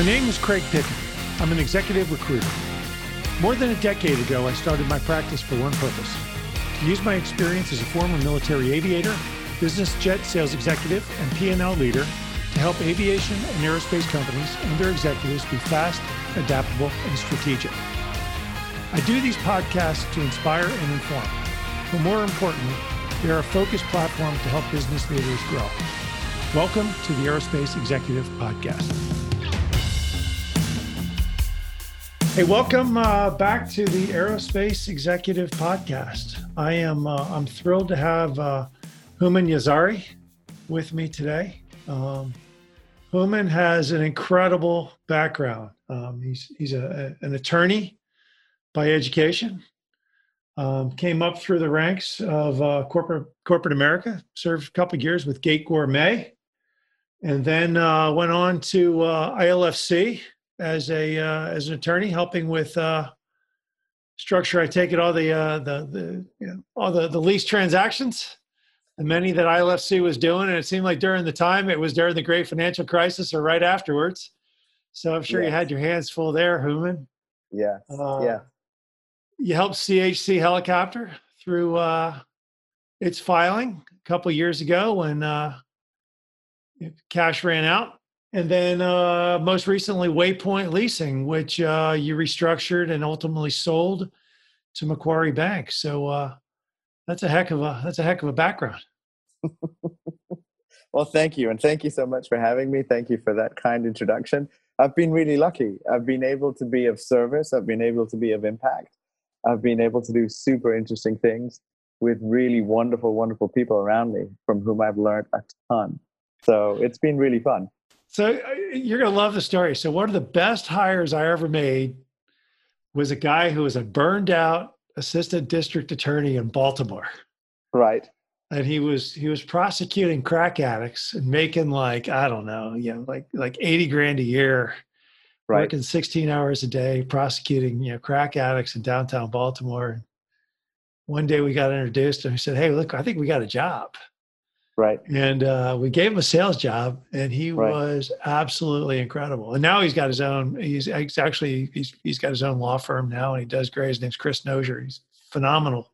My name is Craig Picken. I'm an executive recruiter. More than a decade ago, I started my practice for one purpose to use my experience as a former military aviator, business jet sales executive, and P&L leader to help aviation and aerospace companies and their executives be fast, adaptable, and strategic. I do these podcasts to inspire and inform, but more importantly, they are a focused platform to help business leaders grow. Welcome to the Aerospace Executive Podcast. Hey, welcome uh, back to the Aerospace Executive Podcast. I am uh, I'm thrilled to have uh, Hooman Yazhari with me today. Um, Hooman has an incredible background. Um, he's he's a, an attorney by education. Um, came up through the ranks of uh, corporate corporate America. Served a couple years with Gate Gourmet, and then uh, went on to uh, ILFC as a uh, as an attorney, helping with uh, structure. I take it all the uh, the the you know, all the the lease transactions, the many that ILFC was doing, and it seemed like during the time it was during the great financial crisis or right afterwards. So I'm sure yes. you had your hands full there, Hooman. Yeah, uh, yeah. You helped CHC Helicopter through uh, its filing a couple years ago when uh, cash ran out and then uh, most recently, Waypoint Leasing, which uh, you restructured and ultimately sold to Macquarie Bank. So uh, that's a heck of a that's a heck of a background. well, thank you, and thank you so much for having me. Thank you for that kind introduction. I've been really lucky. I've been able to be of service. I've been able to be of impact. I've been able to do super interesting things with really wonderful, wonderful people around me from whom I've learned a ton. So it's been really fun. So uh, you're going to love the story. So one of the best hires I ever made was a guy who was a burned out assistant district attorney in Baltimore. Right. And he was he was prosecuting crack addicts and making like I don't know, you know, like like 80 grand a year. Right. Working 16 hours a day prosecuting, you know, crack addicts in downtown Baltimore. One day we got introduced and he said, "Hey, look, I think we got a job." Right. And uh, we gave him a sales job, and he right. was absolutely incredible. And now he's got his own. He's, he's actually he's he's got his own law firm now, and he does great. His name's Chris Nozier. He's phenomenal.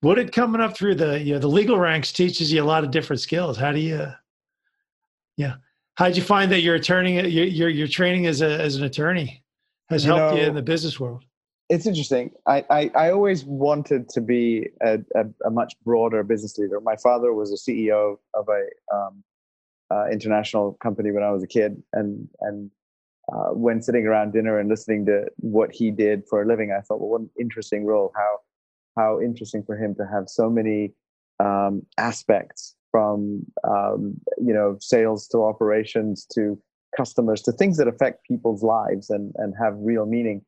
What it coming up through the you know the legal ranks teaches you a lot of different skills. How do you, yeah, how'd you find that your attorney your your, your training as a as an attorney has you helped know, you in the business world? It's interesting. I, I, I, always wanted to be a, a, a, much broader business leader. My father was a CEO of a um, uh, international company when I was a kid, and and uh, when sitting around dinner and listening to what he did for a living, I thought, well, what an interesting role. How how interesting for him to have so many um, aspects from um, you know sales to operations to customers to things that affect people's lives and and have real meaning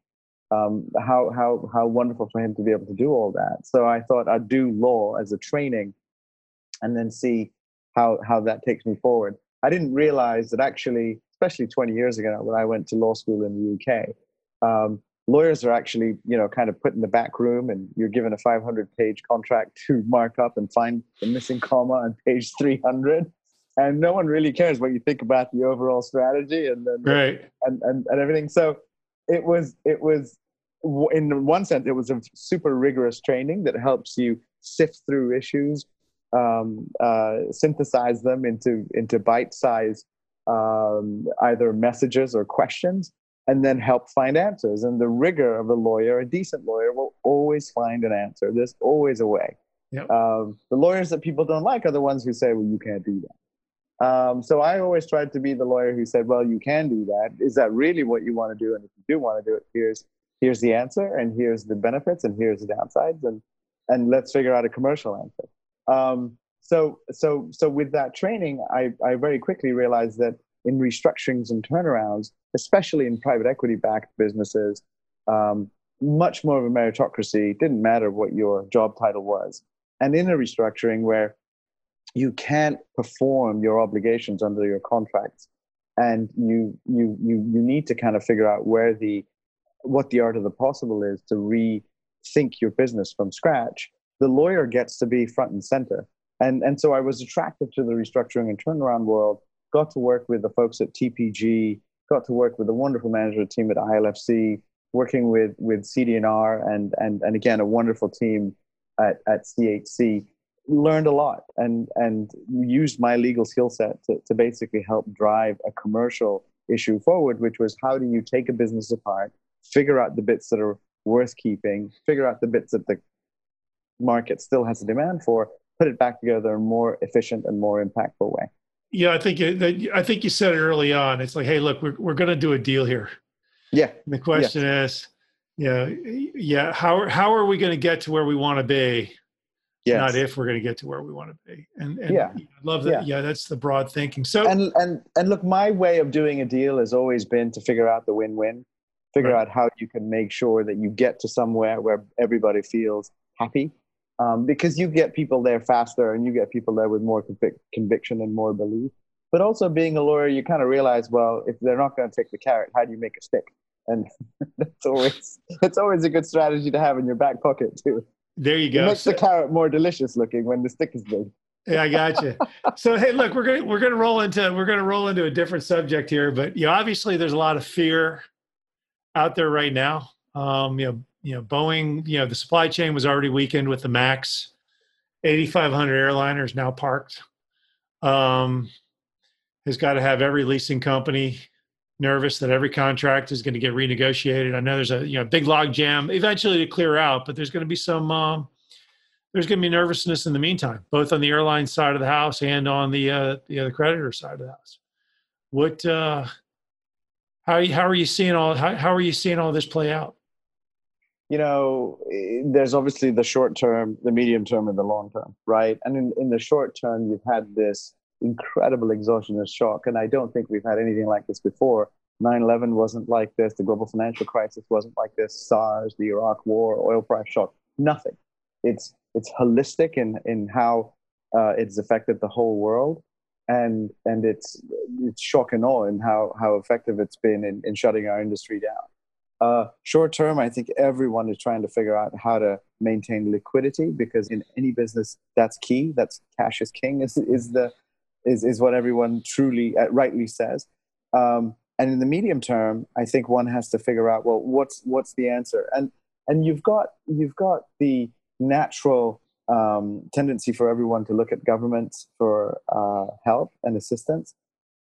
um, how how how wonderful for him to be able to do all that. So I thought I'd do law as a training, and then see how how that takes me forward. I didn't realize that actually, especially 20 years ago when I went to law school in the UK, um, lawyers are actually you know kind of put in the back room, and you're given a 500 page contract to mark up and find the missing comma on page 300 and no one really cares what you think about the overall strategy and then right. and, and, and everything so it was it was in one sense it was a super rigorous training that helps you sift through issues um, uh, synthesize them into into bite-sized um, either messages or questions and then help find answers and the rigor of a lawyer a decent lawyer will always find an answer there's always a way yep. um, the lawyers that people don't like are the ones who say well you can't do that um, so I always tried to be the lawyer who said, "Well, you can do that. Is that really what you want to do? And if you do want to do it, here's here's the answer, and here's the benefits, and here's the downsides, and and let's figure out a commercial answer." Um, so so so with that training, I I very quickly realized that in restructurings and turnarounds, especially in private equity backed businesses, um, much more of a meritocracy. Didn't matter what your job title was, and in a restructuring where you can't perform your obligations under your contracts and you you you you need to kind of figure out where the what the art of the possible is to rethink your business from scratch the lawyer gets to be front and center and and so i was attracted to the restructuring and turnaround world got to work with the folks at tpg got to work with a wonderful management team at ILFC, working with with CD&R and and and again a wonderful team at, at CHC. Learned a lot and and used my legal skill set to, to basically help drive a commercial issue forward, which was how do you take a business apart, figure out the bits that are worth keeping, figure out the bits that the market still has a demand for, put it back together in a more efficient and more impactful way. Yeah, I think it, I think you said it early on. It's like, hey, look, we're we're going to do a deal here. Yeah. And the question yeah. is, yeah, yeah, how how are we going to get to where we want to be? Yes. Not if we're going to get to where we want to be. And, and yeah, I love that. Yeah. yeah, that's the broad thinking. So and and and look, my way of doing a deal has always been to figure out the win-win, figure right. out how you can make sure that you get to somewhere where everybody feels happy um, because you get people there faster and you get people there with more convic- conviction and more belief. But also being a lawyer, you kind of realize, well, if they're not going to take the carrot, how do you make a stick? And that's always it's always a good strategy to have in your back pocket too. There you go. It makes so, the carrot more delicious looking when the stick is big. yeah, I got you. So hey, look, we're gonna we're gonna roll into we're gonna roll into a different subject here, but you know, obviously there's a lot of fear out there right now. Um, you know, you know, Boeing, you know, the supply chain was already weakened with the MAX. 8,500 airliners now parked. Um, has got to have every leasing company nervous that every contract is going to get renegotiated. I know there's a you know big log jam eventually to clear out, but there's going to be some um, there's going to be nervousness in the meantime, both on the airline side of the house and on the uh, the creditor side of the house. What uh, how how are you seeing all how, how are you seeing all this play out? you know, there's obviously the short term, the medium term, and the long term, right? And in, in the short term, you've had this incredible exogenous shock, and I don't think we've had anything like this before. 9/11 wasn't like this. The global financial crisis wasn't like this. SARS, the Iraq War, oil price shock, nothing. It's it's holistic in in how uh, it's affected the whole world, and and it's it's shock and awe in how how effective it's been in, in shutting our industry down. Uh, short term, I think everyone is trying to figure out how to maintain liquidity because in any business, that's key. That's cash is king. Is is the is is what everyone truly uh, rightly says. Um, and in the medium term, I think one has to figure out well, what's what's the answer? And and you've got you've got the natural um, tendency for everyone to look at governments for uh, help and assistance,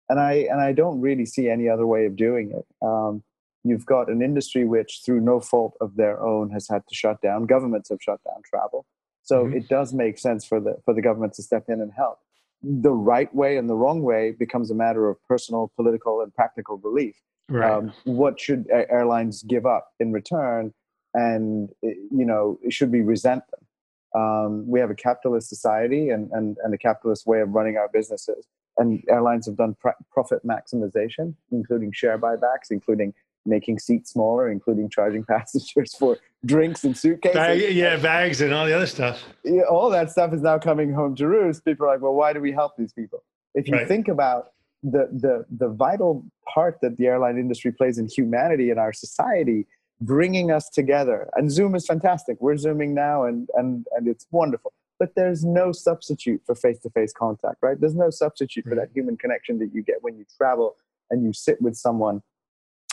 and I and I don't really see any other way of doing it. Um, you've got an industry which, through no fault of their own, has had to shut down. Governments have shut down travel, so mm-hmm. it does make sense for the for the government to step in and help. The right way and the wrong way becomes a matter of personal, political, and practical belief. Right. Um, what should airlines give up in return? And you know, should we resent them? Um, we have a capitalist society and, and, and a capitalist way of running our businesses. And airlines have done pr- profit maximization, including share buybacks, including making seats smaller, including charging passengers for drinks and suitcases. Bag, yeah, bags and all the other stuff. Yeah, all that stuff is now coming home to roost. People are like, well, why do we help these people? If you right. think about the, the, the vital part that the airline industry plays in humanity and our society, bringing us together. And Zoom is fantastic. We're Zooming now and, and, and it's wonderful. But there's no substitute for face to face contact, right? There's no substitute for that mm-hmm. human connection that you get when you travel and you sit with someone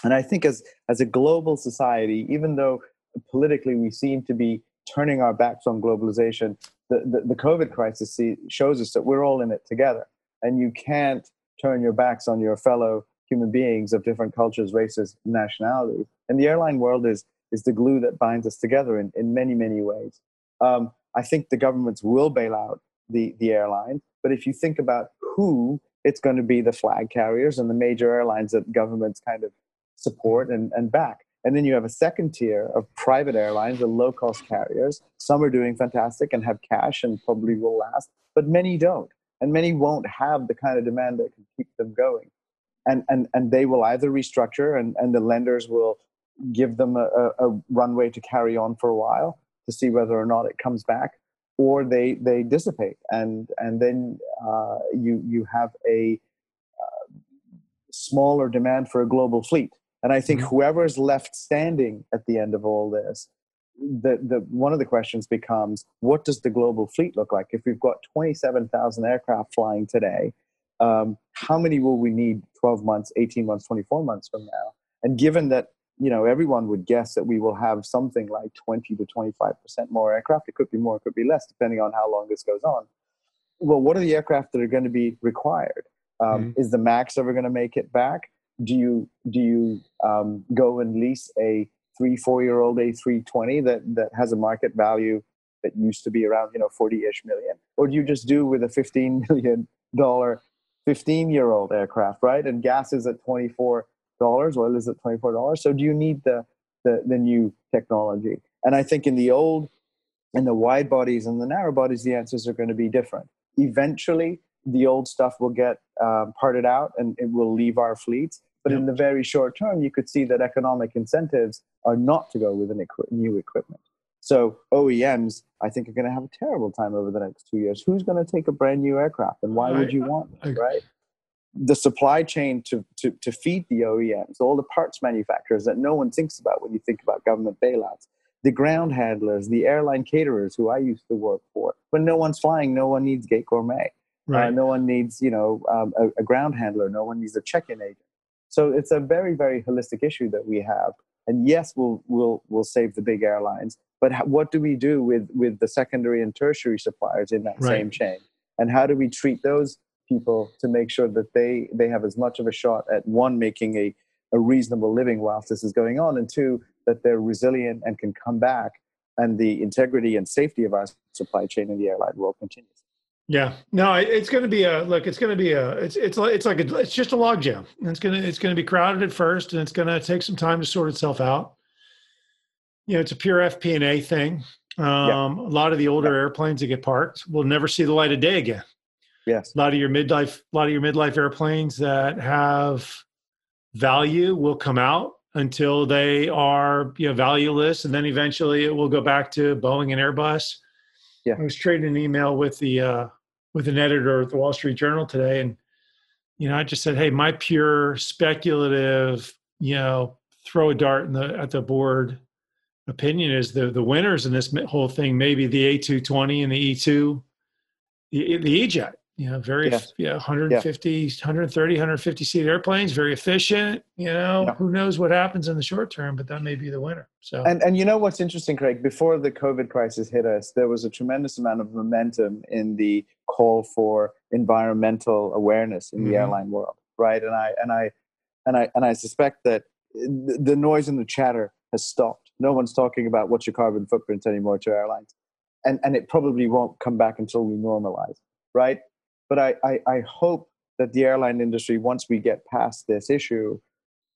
and I think as as a global society, even though politically we seem to be turning our backs on globalization, the, the, the COVID crisis see, shows us that we're all in it together. And you can't turn your backs on your fellow human beings of different cultures, races, nationalities. And the airline world is is the glue that binds us together in, in many, many ways. Um, I think the governments will bail out the, the airline. But if you think about who, it's going to be the flag carriers and the major airlines that governments kind of support and, and back. And then you have a second tier of private airlines, the low cost carriers. Some are doing fantastic and have cash and probably will last, but many don't. And many won't have the kind of demand that can keep them going. And, and, and they will either restructure and, and the lenders will give them a, a runway to carry on for a while to see whether or not it comes back, or they, they dissipate. And, and then uh, you, you have a uh, smaller demand for a global fleet and I think mm-hmm. whoever's left standing at the end of all this, the, the one of the questions becomes what does the global fleet look like if we've got 27,000 aircraft flying today um, how many will we need 12 months, 18 months, 24 months from now? And given that you know everyone would guess that we will have something like 20 to 25 percent more aircraft, it could be more, it could be less, depending on how long this goes on. Well, what are the aircraft that are going to be required? Um, mm-hmm. Is the Max ever going to make it back? Do you do you um, go and lease a three four year old A320 that that has a market value that used to be around you know 40ish million, or do you just do with a 15 million dollar 15 year old aircraft, right? And gas is at 24 dollars, oil is at 24 dollars. So do you need the, the the new technology? And I think in the old in the wide bodies and the narrow bodies, the answers are going to be different. Eventually, the old stuff will get um, parted out and it will leave our fleets. But in the very short term, you could see that economic incentives are not to go with an equi- new equipment. So OEMs, I think, are going to have a terrible time over the next two years. Who's going to take a brand new aircraft, and why would you want it, right? The supply chain to, to, to feed the OEMs, all the parts manufacturers that no one thinks about when you think about government bailouts, the ground handlers, the airline caterers who I used to work for. When no one's flying, no one needs gate gourmet. Uh, right. Uh, no one needs, you know, um, a, a ground handler. No one needs a check-in agent. So it's a very, very holistic issue that we have. And yes, we'll we'll we'll save the big airlines, but what do we do with with the secondary and tertiary suppliers in that right. same chain? And how do we treat those people to make sure that they they have as much of a shot at one making a a reasonable living whilst this is going on, and two that they're resilient and can come back, and the integrity and safety of our supply chain in the airline world continues. Yeah, no, it's going to be a look. It's going to be a. It's it's like it's like a. It's just a logjam. It's gonna it's going to be crowded at first, and it's going to take some time to sort itself out. You know, it's a pure FP and A thing. Um, A lot of the older airplanes that get parked will never see the light of day again. Yes. A lot of your midlife, a lot of your midlife airplanes that have value will come out until they are you know valueless, and then eventually it will go back to Boeing and Airbus yeah. I was trading an email with the uh, with an editor at the Wall Street Journal today, and you know, I just said, "Hey, my pure speculative, you know, throw a dart in the at the board opinion is the the winners in this whole thing. Maybe the A220 and the E2, the the E-Jet. You know, very yeah, yeah 150, yeah. 130, 150 seat airplanes, very efficient. You know, yeah. who knows what happens in the short term, but that may be the winner. So and and you know what's interesting, Craig? Before the COVID crisis hit us, there was a tremendous amount of momentum in the call for environmental awareness in mm-hmm. the airline world, right? And I and I and I and I suspect that the noise and the chatter has stopped. No one's talking about what's your carbon footprint anymore to airlines, and and it probably won't come back until we normalize, right? But I, I, I hope that the airline industry, once we get past this issue,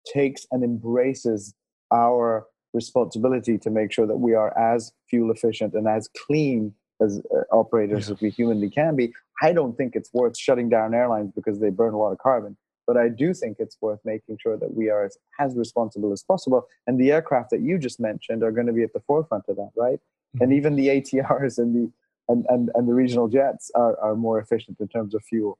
takes and embraces our responsibility to make sure that we are as fuel efficient and as clean as uh, operators yeah. as we humanly can be. I don't think it's worth shutting down airlines because they burn a lot of carbon, but I do think it's worth making sure that we are as, as responsible as possible. And the aircraft that you just mentioned are going to be at the forefront of that, right? Mm-hmm. And even the ATRs and the and, and, and the regional jets are, are more efficient in terms of fuel.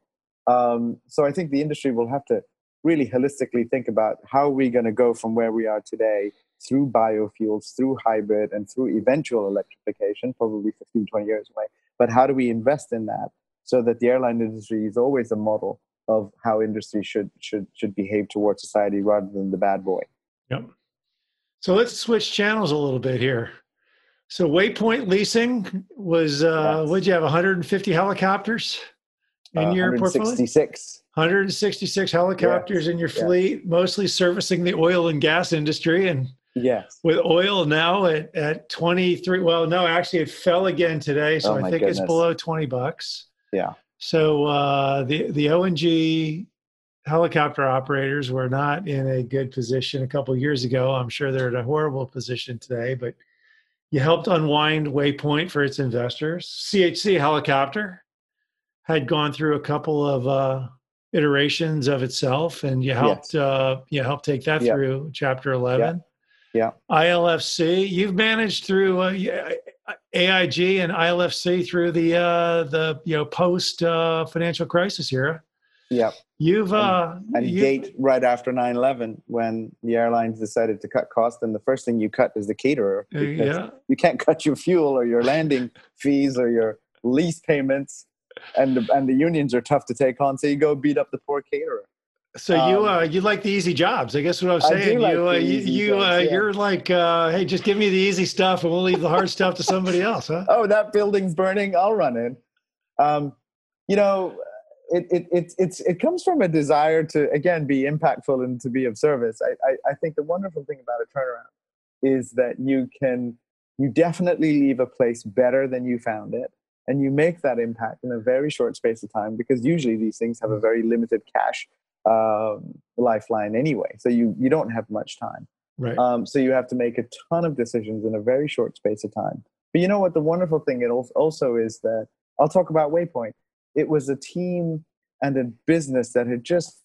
Um, so I think the industry will have to really holistically think about how we're we going to go from where we are today through biofuels, through hybrid, and through eventual electrification, probably 15, 20 years away. But how do we invest in that so that the airline industry is always a model of how industry should should should behave towards society rather than the bad boy? Yep. So let's switch channels a little bit here. So Waypoint Leasing was uh, yes. what did you have 150 helicopters in uh, your 166. portfolio? 166 helicopters yes. in your fleet, yes. mostly servicing the oil and gas industry. And yes, with oil now at, at 23. Well, no, actually, it fell again today, so oh I think goodness. it's below 20 bucks. Yeah. So uh, the the ONG helicopter operators were not in a good position a couple years ago. I'm sure they're in a horrible position today, but you helped unwind Waypoint for its investors. CHC Helicopter had gone through a couple of uh, iterations of itself, and you helped yes. uh, you helped take that through Chapter Eleven. Yeah. ILFC, you've managed through uh, AIG and ILFC through the uh, the you know post uh, financial crisis era. Yeah. You've uh and, and you, gate right after 9-11 when the airlines decided to cut costs and the first thing you cut is the caterer. Yeah. You can't cut your fuel or your landing fees or your lease payments. and the, and the unions are tough to take on. So you go beat up the poor caterer. So you um, uh, you like the easy jobs? I guess what I'm saying. Like you uh, you you jobs, uh, yeah. you're like, uh, hey, just give me the easy stuff, and we'll leave the hard stuff to somebody else, huh? Oh, that building's burning. I'll run in. Um, you know, it, it it it's it comes from a desire to again be impactful and to be of service. I, I I think the wonderful thing about a turnaround is that you can you definitely leave a place better than you found it and you make that impact in a very short space of time because usually these things have a very limited cash um, lifeline anyway so you you don't have much time Right. um, so you have to make a ton of decisions in a very short space of time but you know what the wonderful thing it also is that i'll talk about waypoint it was a team and a business that had just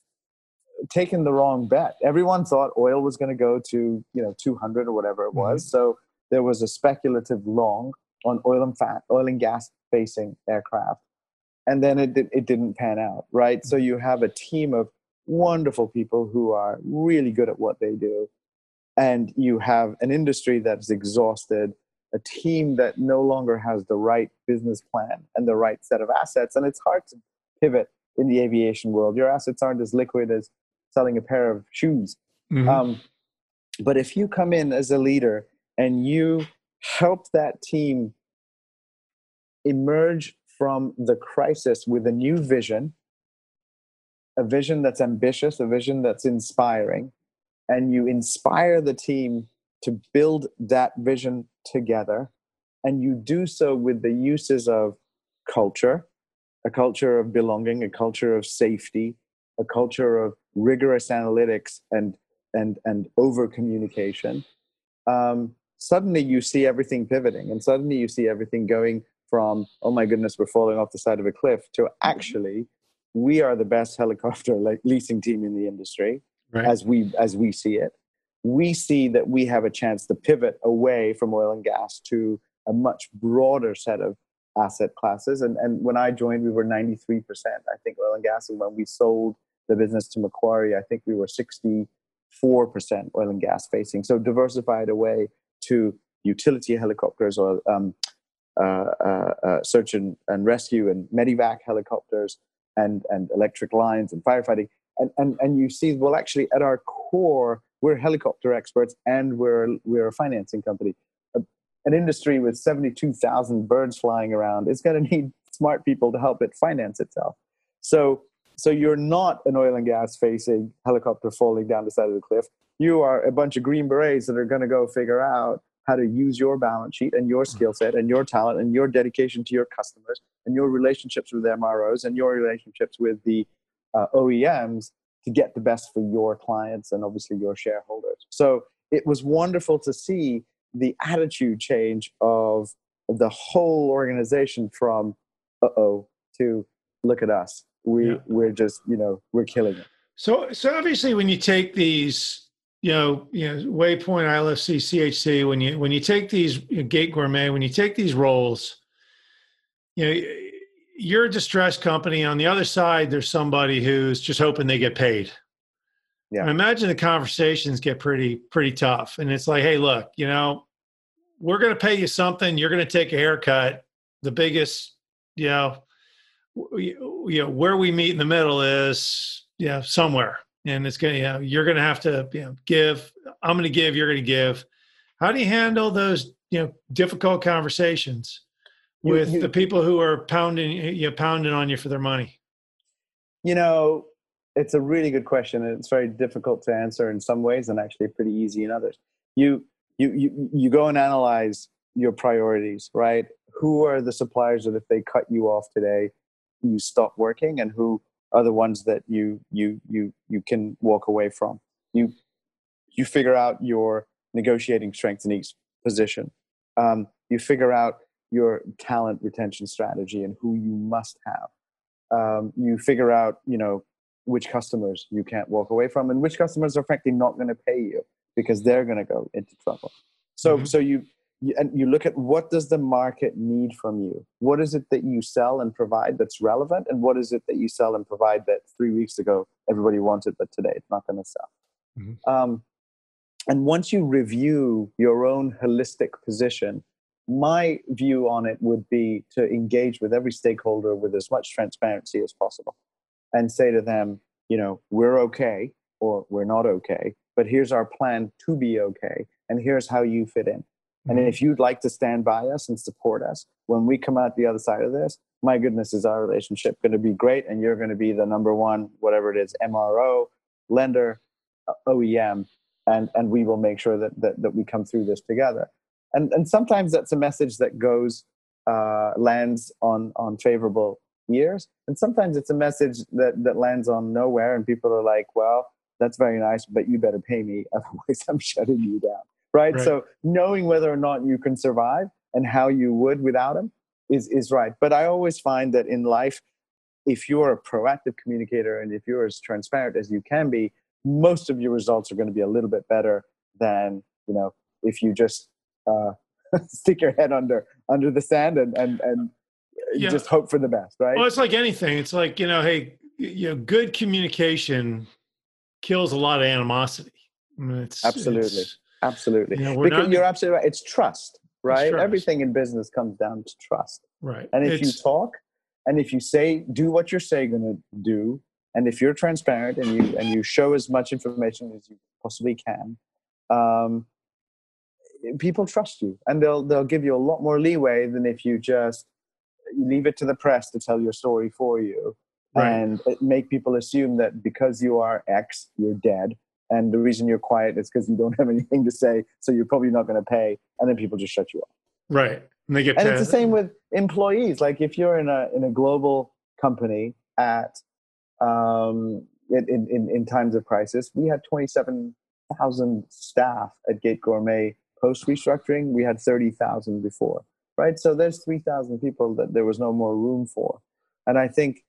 taken the wrong bet. Everyone thought oil was going to go to you know 200 or whatever it was. Mm-hmm. So there was a speculative long on oil and fat oil and gas facing aircraft. And then it, did, it didn't pan out right? So you have a team of wonderful people who are really good at what they do. And you have an industry that's exhausted a team that no longer has the right business plan and the right set of assets and it's hard to pivot in the aviation world your assets aren't as liquid as selling a pair of shoes Mhm. um, but if you come in as a leader and you help that team emerge from the crisis with a new vision, a vision that's ambitious, a vision that's inspiring, and you inspire the team to build that vision together, and you do so with the uses of culture, a culture of belonging, a culture of safety, a culture of rigorous analytics and and and over communication. Um, suddenly you see everything pivoting and suddenly you see everything going from oh my goodness we're falling off the side of a cliff to actually we are the best helicopter like leasing team in the industry Right. as we as we see it we see that we have a chance to pivot away from oil and gas to a much broader set of asset classes. And and when i joined we were 93% i think oil and gas. And when we sold the business to macquarie i think we were 64% oil and gas facing. So diversified away to utility helicopters or um, uh, uh, uh, search and, and rescue and medivac helicopters and and electric lines and firefighting. And, and and you see well actually at our core we're helicopter experts and we're we're a financing company. A, an industry with 72,000 birds flying around is going to need smart people to help it finance itself. So so you're not an oil and gas facing helicopter falling down the side of the cliff. You are a bunch of green berets that are going to go figure out how to use your balance sheet and your skill set and your talent and your dedication to your customers and your relationships with MROs and your relationships with the uh, OEMs to get the best for your clients and obviously your shareholders. So it was wonderful to see the attitude change of the whole organization from uh oh to look at us. We Yeah. we're just you know we're killing it. So, so obviously, when you take these, you know, you know, Waypoint, ILFC, CHC, when you when you take these you know, Gate Gourmet, when you take these roles, you know, you're a distressed company. On the other side, there's somebody who's just hoping they get paid. Yeah. I imagine the conversations get pretty pretty tough, and it's like, hey, look, you know, we're going to pay you something. You're going to take a haircut. The biggest, you know, w- you know, where we meet in the middle is, you know, somewhere, and it's going to, you know, you're going to have to, you know, give. I'm going to give. You're going to give. How do you handle those, you know, difficult conversations with you- the people who are pounding, you pounding on you for their money? You know, it's a really good question, and it's very difficult to answer in some ways, and actually pretty easy in others. You you you you go and analyze your priorities, right? Who are the suppliers that if they cut you off today, you stop working, and who are the ones that you you you you can walk away from? You you figure out your negotiating strength in each position. Um, you figure out your talent retention strategy and who you must have. Um, you figure out, you know, which customers you can't walk away from and which customers are frankly not going to pay you because they're going to go into trouble so Mhm. so you, you and you look at what does the market need from you what is it that you sell and provide that's relevant and what is it that you sell and provide that three weeks ago everybody wanted but today it's not going to sell Mhm. um, and once you review your own holistic position my view on it would be to engage with every stakeholder with as much transparency as possible and say to them, you know, we're okay or we're not okay, but here's our plan to be okay, and here's how you fit in. And Mhm. if you'd like to stand by us and support us when we come out the other side of this, my goodness, is our relationship going to be great, and you're going to be the number one, whatever it is, MRO, lender, OEM, and and we will make sure that that, that we come through this together. And and sometimes that's a message that goes uh, lands on on favorable ears, and sometimes it's a message that that lands on nowhere, and people are like, well. That's very nice, but you better pay me, otherwise I'm shutting you down right? Right. So knowing whether or not you can survive and how you would without him is is right. But I always find that in life, if you're a proactive communicator and if you're as transparent as you can be, most of your results are going to be a little bit better than you know if you just uh, stick your head under under the sand and and and Yeah. just hope for the best, right? Well, it's like anything. It's like, you know, hey, you know, good communication kills a lot of animosity. I mean, it's Absolutely. it's- absolutely. you know, Because not- you're absolutely right. It's trust, right? trust. Everything in business comes down to trust. right. And if you talk, and if you say, do what you're saying going to do, and if you're transparent and you and you show as much information as you possibly can, um, people trust you, and they'll they'll give you a lot more leeway than if you just leave it to the press to tell your story for you Right. and make people assume that because you are X, you're dead. And the reason you're quiet is because you don't have anything to say, so you're probably not going to pay, and then people just shut you off right. And they get and it's the same with employees like if you're in a in a global company at um in in, in- in times of crisis we had 27000 staff at gate gourmet post restructuring we had 30000 before right so there's 3000 people that there was no more room for and i think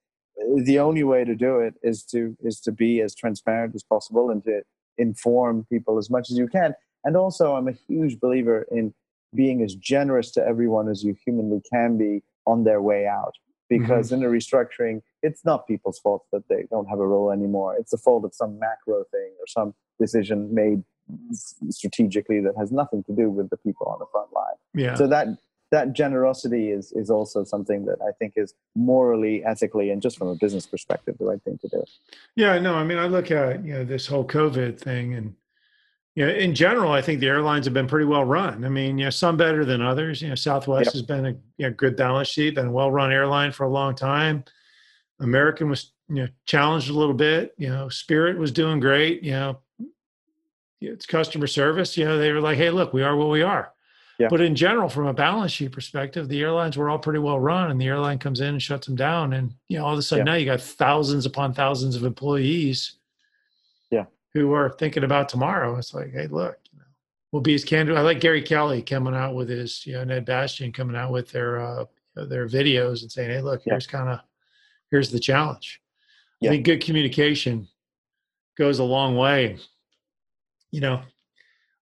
uh, the only way to do it is to is to be as transparent as possible and to inform people as much as you can and also i'm a huge believer in being as generous to everyone as you humanly can be on their way out. Because in a restructuring, it's not people's fault that they don't have a role anymore. It's the fault of some macro thing or some decision made strategically that has nothing to do with the people on the front line. yeah. So that that generosity is is also something that I think is morally, ethically, and just from a business perspective, the right thing to do. Yeah, no, I mean, I look at you know this whole COVID thing, and you know, in general, I think the airlines have been pretty well run. I mean, you know, some better than others. You know, Southwest Yep. has been a you know, good balance sheet, been a well-run airline for a long time. American was you know challenged a little bit. You know, Spirit was doing great. You know, it's customer service. You know, they were like, hey, look, we are what we are. Yeah. But in general, from a balance sheet perspective, the airlines were all pretty well run, and the airline comes in and shuts them down, and you know, all of a sudden Yeah. now you got thousands upon thousands of employees Yeah. who are thinking about tomorrow. It's like, hey, look, you know, we'll be as candid. I like Gary Kelly coming out with his, you know, Ned Bastian coming out with their uh, their videos and saying, hey, look, Yeah. here's kind of here's the challenge. I think good communication goes a long way. You know,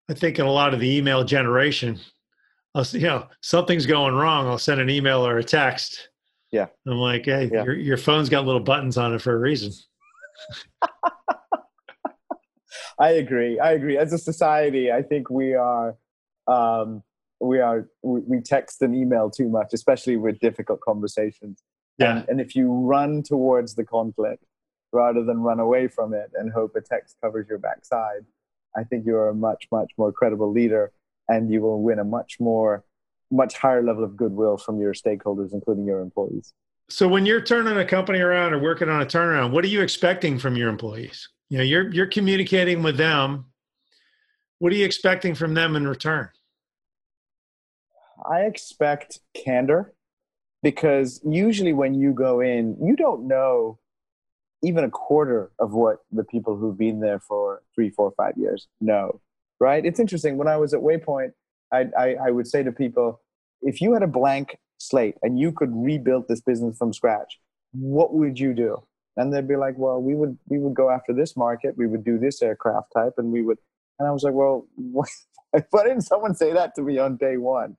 I think in a lot of the email generation, I'll, you know, something's going wrong. I'll send an email or a text. Yeah. I'm like, hey, Yeah. your, your phone's got little buttons on it for a reason. I agree. I agree. As a society, I think we are um, we are we, we text and email too much, especially with difficult conversations. Yeah. And, and if you run towards the conflict rather than run away from it and hope a text covers your backside, I think you're a much much more credible leader, and you will win a much more much higher level of goodwill from your stakeholders, including your employees. So when you're turning a company around or working on a turnaround, what are you expecting from your employees? You know, you're you're communicating with them. What are you expecting from them in return? I expect candor because usually when you go in, you don't know even a quarter of what the people who've been there for three, four, five years know. Right? It's interesting. When I was at Waypoint, I, I, I would say to people, if you had a blank slate and you could rebuild this business from scratch, what would you do? And they'd be like, well, we would we would go after this market, we would do this aircraft type, and we would. And I was like, well, why didn't someone say that to me on day one?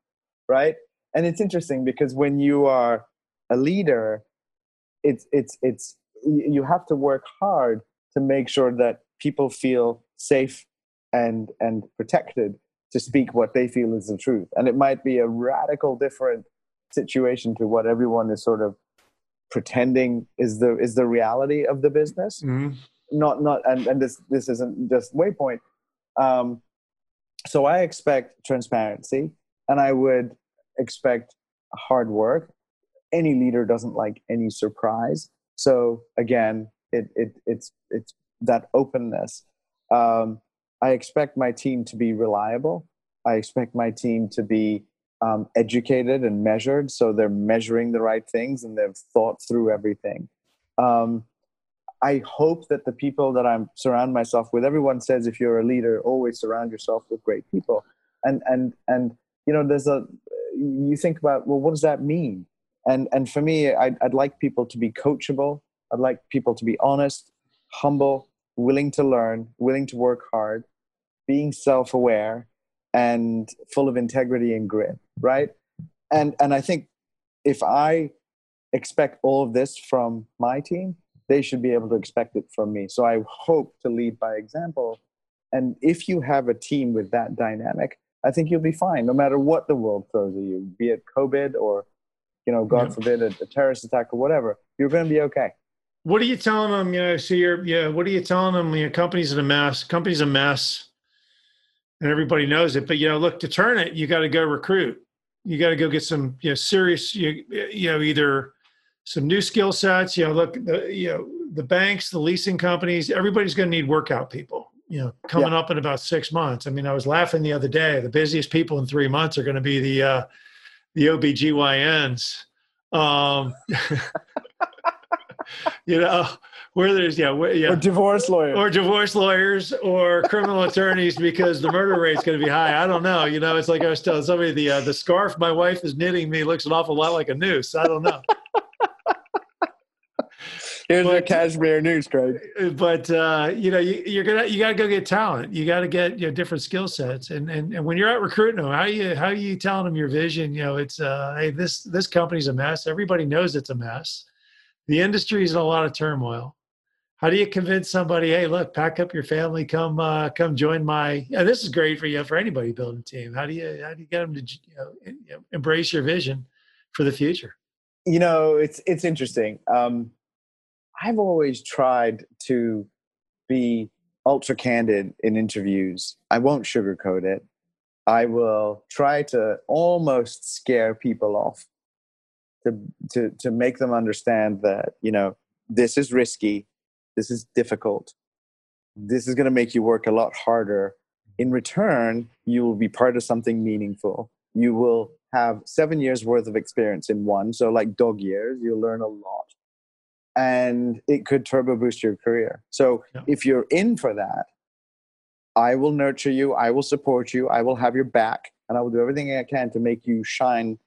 right and it's interesting because when you are a leader it's it's it's you have to work hard to make sure that people feel safe and and protected to speak what they feel is the truth. And it might be a radical different situation to what everyone is sort of pretending is the is the reality of the business. Mm-hmm. Not not and, and this this isn't just waypoint. Um, so I expect transparency and I would expect hard work. Any leader doesn't like any surprise. So again, it, it it's it's that openness. Um, I expect my team to be reliable. I expect my team to be um, educated and measured, so they're measuring the right things and they've thought through everything. Um, I hope that the people that I'm surround myself with, everyone says if you're a leader, always surround yourself with great people. And and and you know, there's a you think about well, what does that mean? And and for me, I'd, I'd like people to be coachable. I'd like people to be honest, humble, willing to learn, willing to work hard, being self-aware, and full of integrity and grit. Right? And and I think if I expect all of this from my team, they should be able to expect it from me. So I hope to lead by example. And if you have a team with that dynamic, I think you'll be fine, no matter what the world throws at you, be it COVID or, you know, God yeah. forbid, a, a, terrorist attack or whatever. You're going to be okay. What are you telling them? You know, so you're, yeah. What are you telling them? You know, company's in a mess. Company's a mess, and everybody knows it. But you know, look to turn it, you got to go recruit. You got to go get some, you know, serious. You, you know, either some new skill sets. You know, look, the, you know, the banks, the leasing companies, everybody's going to need workout people. You know, coming yeah. up in about six months. I mean, I was laughing the other day. The busiest people in three months are going to be the uh, the OBGYNs. Um, you know, where there's yeah, where, yeah, or divorce lawyers, or divorce lawyers, or criminal attorneys, because the murder rate's going to be high. I don't know. You know, it's like I was telling somebody the uh, the scarf my wife is knitting me looks an awful lot like a noose. I don't know. Here's but, the cashmere news, Craig. But uh, you know, you, are gonna you gotta go get talent. You got to get you know, different skill sets. And, and and when you're out recruiting them, how you how you telling them your vision? You know, it's uh, hey, this this company's a mess. Everybody knows it's a mess. The industry's in a lot of turmoil. How do you convince somebody? Hey, look, pack up your family, come uh, come join my. Yeah, this is great for you for anybody building a team. How do you how do you get them to you know, you know embrace your vision for the future? You know, it's it's interesting. Um, I've always tried to be ultra candid in interviews. I won't sugarcoat it. I will try to almost scare people off to to to make them understand that, you know, this is risky, this is difficult. This is going to make you work a lot harder. In return, you will be part of something meaningful. You will have 7 years worth of experience in one, so like dog years, you'll learn a lot and it could turbo boost your career. So yeah. if you're in for that, I will nurture you, I will support you, I will have your back, and I will do everything I can to make you shine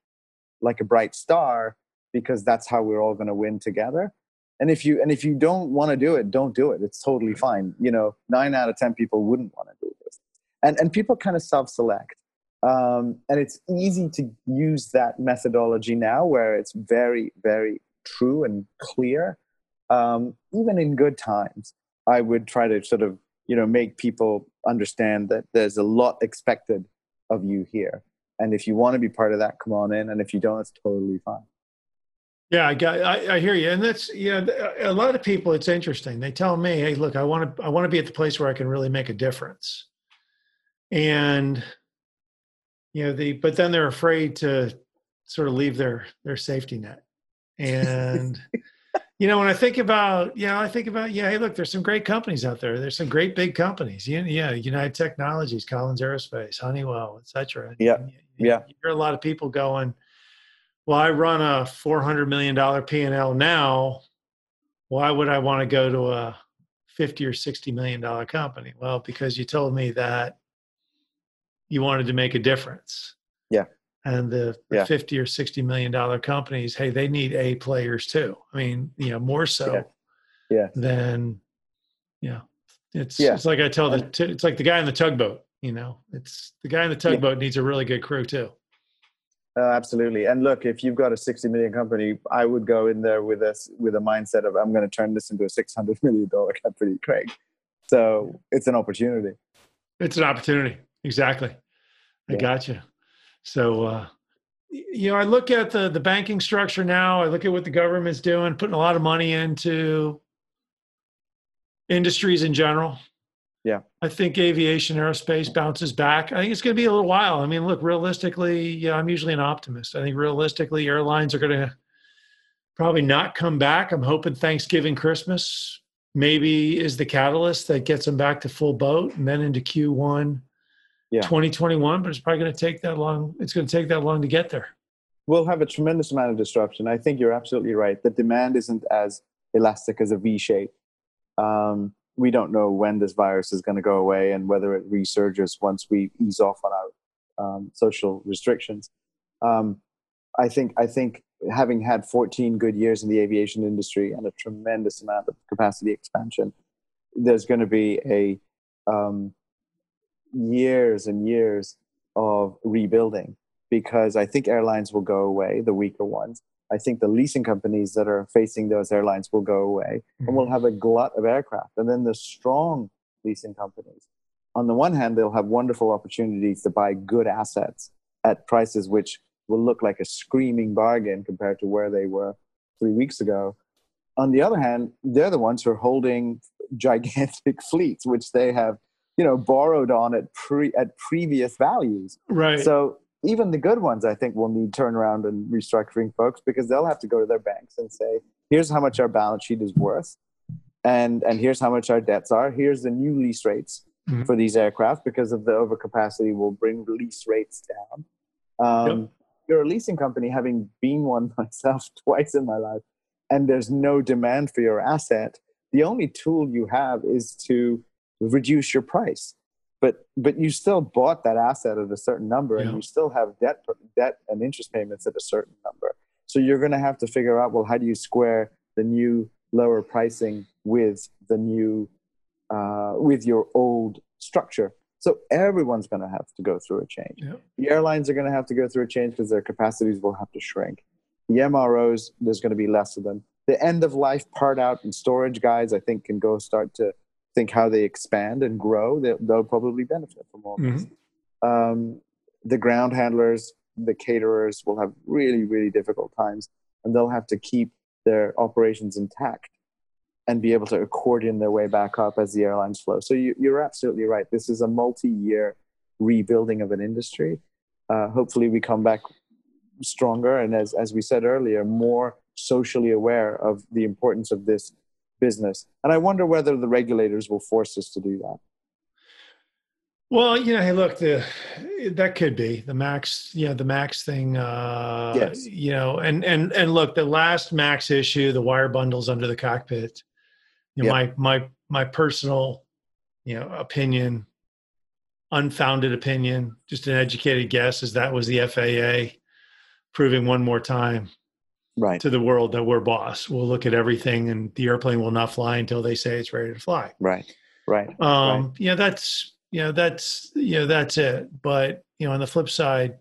like a bright star because that's how we're all going to win together. And if you and if you don't want to do it, don't do it. It's totally fine. You know, nine out of ten people wouldn't want to do this, and and people kind of self-select. Um, and it's easy to use that methodology now, where it's very, very true and clear, um, even in good times, I would try to sort of you know make people understand that there's a lot expected of you here, and if you want to be part of that, come on in, and if you don't, it's totally fine. Yeah, I got, I, I, hear you, and that's you know, a lot of people. It's interesting. They tell me, "Hey, look, I want to, I want to be at the place where I can really make a difference," and you know, the, but then they're afraid to sort of leave their their safety net and you know when i think about you know i think about yeah hey look there's some great companies out there. There's some great big companies. Yeah, yeah united technologies collins aerospace honeywell etc yeah you, yeah. you hear a lot of people going well i run a 400 million dollar p&l now. Why would i want to go to a 50 or 60 million dollar company? Well because you told me that you wanted to make a difference. Yeah and the, yeah. 50 or 60 million dollar companies hey they need a players too i mean you know more so yeah, yeah. than you know it's yeah. it's like i tell the it's like the guy in the tugboat you know it's the guy in the tugboat yeah. needs a really good crew too uh, absolutely and look if you've got a 60 million company i would go in there with us with a mindset of i'm going to turn this into a 600 million dollar company craig so it's an opportunity it's an opportunity exactly I got you. So, uh, you know, I look at the the banking structure now. I look at what the government's doing, putting a lot of money into industries in general. Yeah. I think aviation, aerospace bounces back. I think it's going to be a little while. I mean, look, realistically, yeah, I'm usually an optimist. I think realistically, airlines are going to probably not come back. I'm hoping Thanksgiving, Christmas maybe is the catalyst that gets them back to full boat and then into Q1 yeah. 2021, but it's probably going to take that long. It's going to take that long to get there. We'll have a tremendous amount of disruption. I think you're absolutely right. The demand isn't as elastic as a V shape. Um, we don't know when this virus is going to go away and whether it resurges once we ease off on our um, social restrictions. Um, I think I think having had 14 good years in the aviation industry and a tremendous amount of capacity expansion, there's going to be a um, years and years of rebuilding because I think airlines will go away, the weaker ones. I think the leasing companies that are facing those airlines will go away mm-hmm. and we'll have a glut of aircraft. And then the strong leasing companies, on the one hand, they'll have wonderful opportunities to buy good assets at prices which will look like a screaming bargain compared to where they were three weeks ago. On the other hand, they're the ones who are holding gigantic fleets, which they have, you know, borrowed on at pre at previous values. Right. So even the good ones, I think, will need turnaround and restructuring folks because they'll have to go to their banks and say, "Here's how much our balance sheet is worth, and and here's how much our debts are. Here's the new lease rates mm-hmm. for these aircraft because of the overcapacity will bring lease rates down." Um, yep. You're a leasing company, having been one myself twice in my life, and there's no demand for your asset. The only tool you have is to reduce your price. But but you still bought that asset at a certain number yeah. and you still have debt debt and interest payments at a certain number. So you're going to have to figure out well how do you square the new lower pricing with the new uh, with your old structure? So everyone's going to have to go through a change. Yeah. the airlines are going to have to go through a change because their capacities will have to shrink. The mros there's going to be less of them. The end of life part out and storage guys i think can go start to think how they expand and grow, they'll, they'll probably benefit from all this. Mm-hmm. Um, the ground handlers, the caterers will have really, really difficult times, and they'll have to keep their operations intact and be able to accordion their way back up as the airlines flow. So you, are absolutely right. This is a multi-year rebuilding of an industry. Uh, hopefully, we come back stronger, and as as we said earlier, more socially aware of the importance of this business. And I wonder whether the regulators will force us to do that. Well, you know, hey, look, the that could be the max, you know, the max thing. Uh, yes. You know, and and and look, the last max issue, the wire bundles under the cockpit. You know, yep. my my my personal, you know, opinion, unfounded opinion, just an educated guess, is that was the FAA proving one more time right. to the world that we're boss. We'll look at everything, and the airplane will not fly until they say it's ready to fly. Right. Right. Um, right. Yeah, that's you know that's you know that's it. But you know, on the flip side,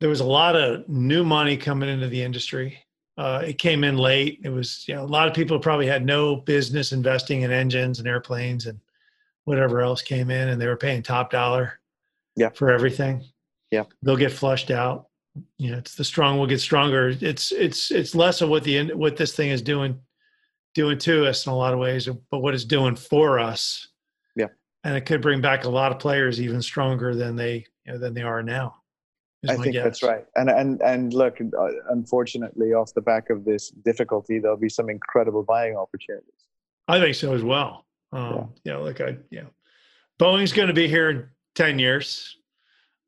there was a lot of new money coming into the industry. Uh, it came in late. It was you know a lot of people probably had no business investing in engines and airplanes and whatever else came in, and they were paying top dollar. Yeah. For everything. Yeah. They'll get flushed out you know it's the strong will get stronger. It's it's it's less of what the what this thing is doing doing to us in a lot of ways but what it's doing for us. Yeah. And it could bring back a lot of players even stronger than they you know, than they are now i think guess. that's right. And and and look uh, unfortunately off the back of this difficulty there'll be some incredible buying opportunities. I think so as well. Um yeah. you know like i yeah. Boeing's going to be here in 10 years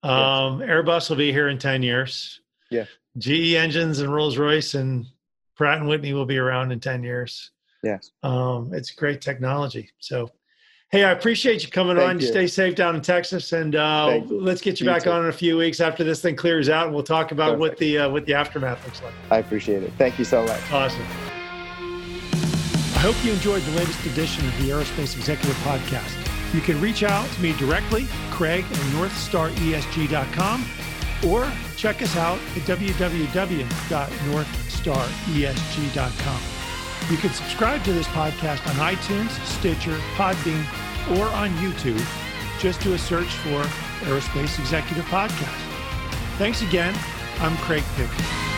um, yes. Airbus will be here in 10 years. Yeah. GE engines and Rolls Royce and Pratt and Whitney will be around in 10 years. Yes. Um, it's great technology. So, hey, I appreciate you coming Thank on. You. Stay safe down in Texas, and uh, let's get you, you back too. on in a few weeks after this thing clears out, and we'll talk about Perfect. what the uh, what the aftermath looks like. I appreciate it. Thank you so much. Awesome. I hope you enjoyed the latest edition of the Aerospace Executive Podcast. You can reach out to me directly, Craig at NorthstarESG.com, or check us out at www.northstaresg.com. You can subscribe to this podcast on iTunes, Stitcher, Podbean, or on YouTube. Just do a search for Aerospace Executive Podcast. Thanks again. I'm Craig Picken.